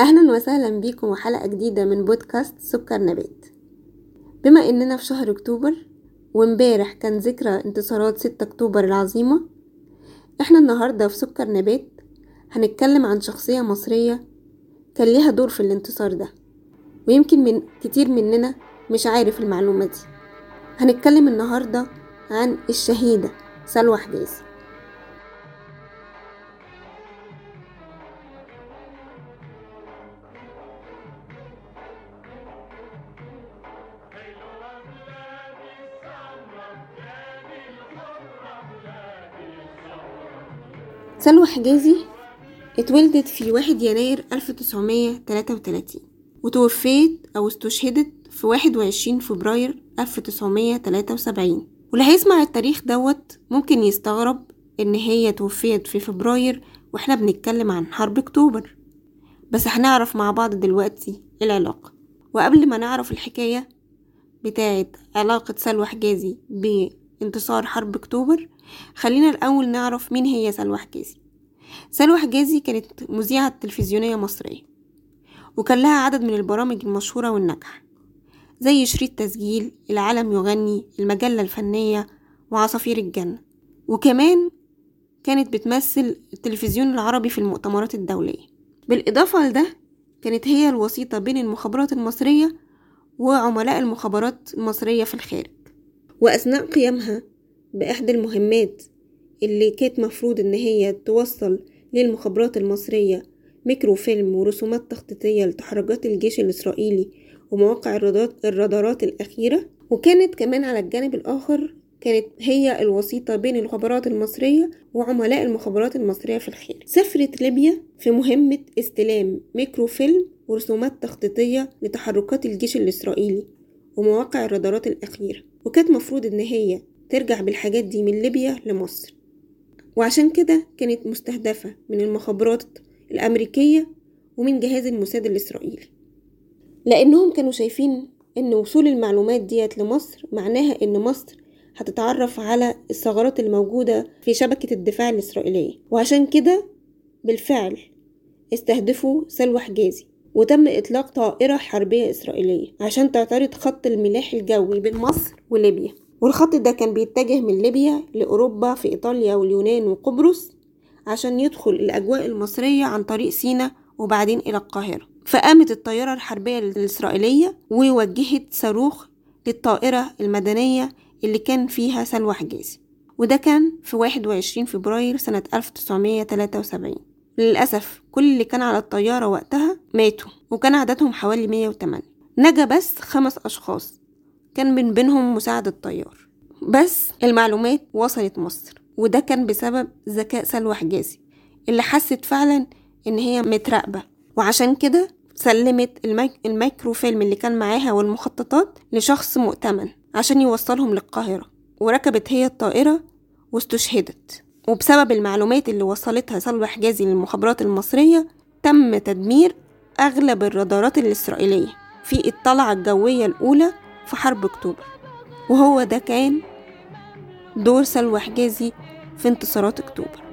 أهلا وسهلا بيكم وحلقة جديدة من بودكاست سكر نبات. بما إننا في شهر أكتوبر وإمبارح كان ذكرى انتصارات ستة أكتوبر العظيمة إحنا النهاردة في سكر نبات هنتكلم عن شخصية مصرية كان ليها دور في الانتصار ده ويمكن من كتير مننا مش عارف المعلومة دي. هنتكلم النهاردة عن الشهيدة سلوى حجازي. سلوى حجازي اتولدت في واحد يناير ألف تسعمية تلاتة وتلاتين وتوفيت أو استشهدت في واحد وعشرين فبراير ألف تسعمية تلاتة وسبعين واللي هيسمع التاريخ دوت ممكن يستغرب إن هي توفيت في فبراير وإحنا بنتكلم عن حرب أكتوبر. بس هنعرف مع بعض دلوقتي العلاقة. وقبل ما نعرف الحكاية بتاعة علاقة سلوى حجازي بانتصار حرب أكتوبر خلينا الأول نعرف مين هي سلوى حجازي سلوى حجازي كانت مذيعة تلفزيونية مصرية وكان لها عدد من البرامج المشهورة والناجحة زي شريط تسجيل العالم يغني المجلة الفنية وعصافير الجنة. وكمان كانت بتمثل التلفزيون العربي في المؤتمرات الدولية. بالإضافة لده كانت هي الوسيطة بين المخابرات المصرية وعملاء المخابرات المصرية في الخارج. وأثناء قيامها بإحدى المهمات اللي كانت مفروض إن هي توصل للمخابرات المصرية ميكروفيلم ورسومات تخطيطية لتحركات الجيش الإسرائيلي ومواقع الرادارات الأخيرة. وكانت كمان على الجانب الآخر كانت هي الوسيطة بين المخابرات المصرية وعملاء المخابرات المصرية في الخارج سافرت ليبيا في مهمة استلام ميكروفيلم ورسومات تخطيطية لتحركات الجيش الإسرائيلي ومواقع الرادارات الأخيرة. وكانت مفروض إن هي ترجع بالحاجات دي من ليبيا لمصر. وعشان كده كانت مستهدفة من المخابرات الأمريكية ومن جهاز الموساد الإسرائيلي. لأنهم كانوا شايفين إن وصول المعلومات ديت لمصر معناها إن مصر هتتعرف على الثغرات الموجودة في شبكة الدفاع الإسرائيلية. وعشان كده بالفعل استهدفوا سلوى حجازي وتم إطلاق طائرة حربية إسرائيلية عشان تعترض خط الملاح الجوي بين مصر وليبيا. والخط ده كان بيتجه من ليبيا لأوروبا في إيطاليا واليونان وقبرص عشان يدخل الأجواء المصرية عن طريق سينا وبعدين إلى القاهرة. فقامت الطيارة الحربية الإسرائيلية ووجهت صاروخ للطائرة المدنية اللي كان فيها سلوى حجازي. وده كان في 21 فبراير سنة 1973 للأسف كل اللي كان على الطيارة وقتها ماتوا وكان عددهم حوالي 108 نجا بس خمس أشخاص كان من بينهم مساعد الطيار. بس المعلومات وصلت مصر وده كان بسبب ذكاء سلوى حجازي اللي حست فعلا إن هي متراقبة. وعشان كده سلمت الميك... اللي كان معاها والمخططات لشخص مؤتمن عشان يوصلهم للقاهرة وركبت هي الطائرة واستشهدت. وبسبب المعلومات اللي وصلتها سلوى حجازي للمخابرات المصرية تم تدمير أغلب الرادارات الإسرائيلية في الطلعة الجوية الأولى في حرب أكتوبر. وهو ده كان دور سلوى حجازي في انتصارات أكتوبر.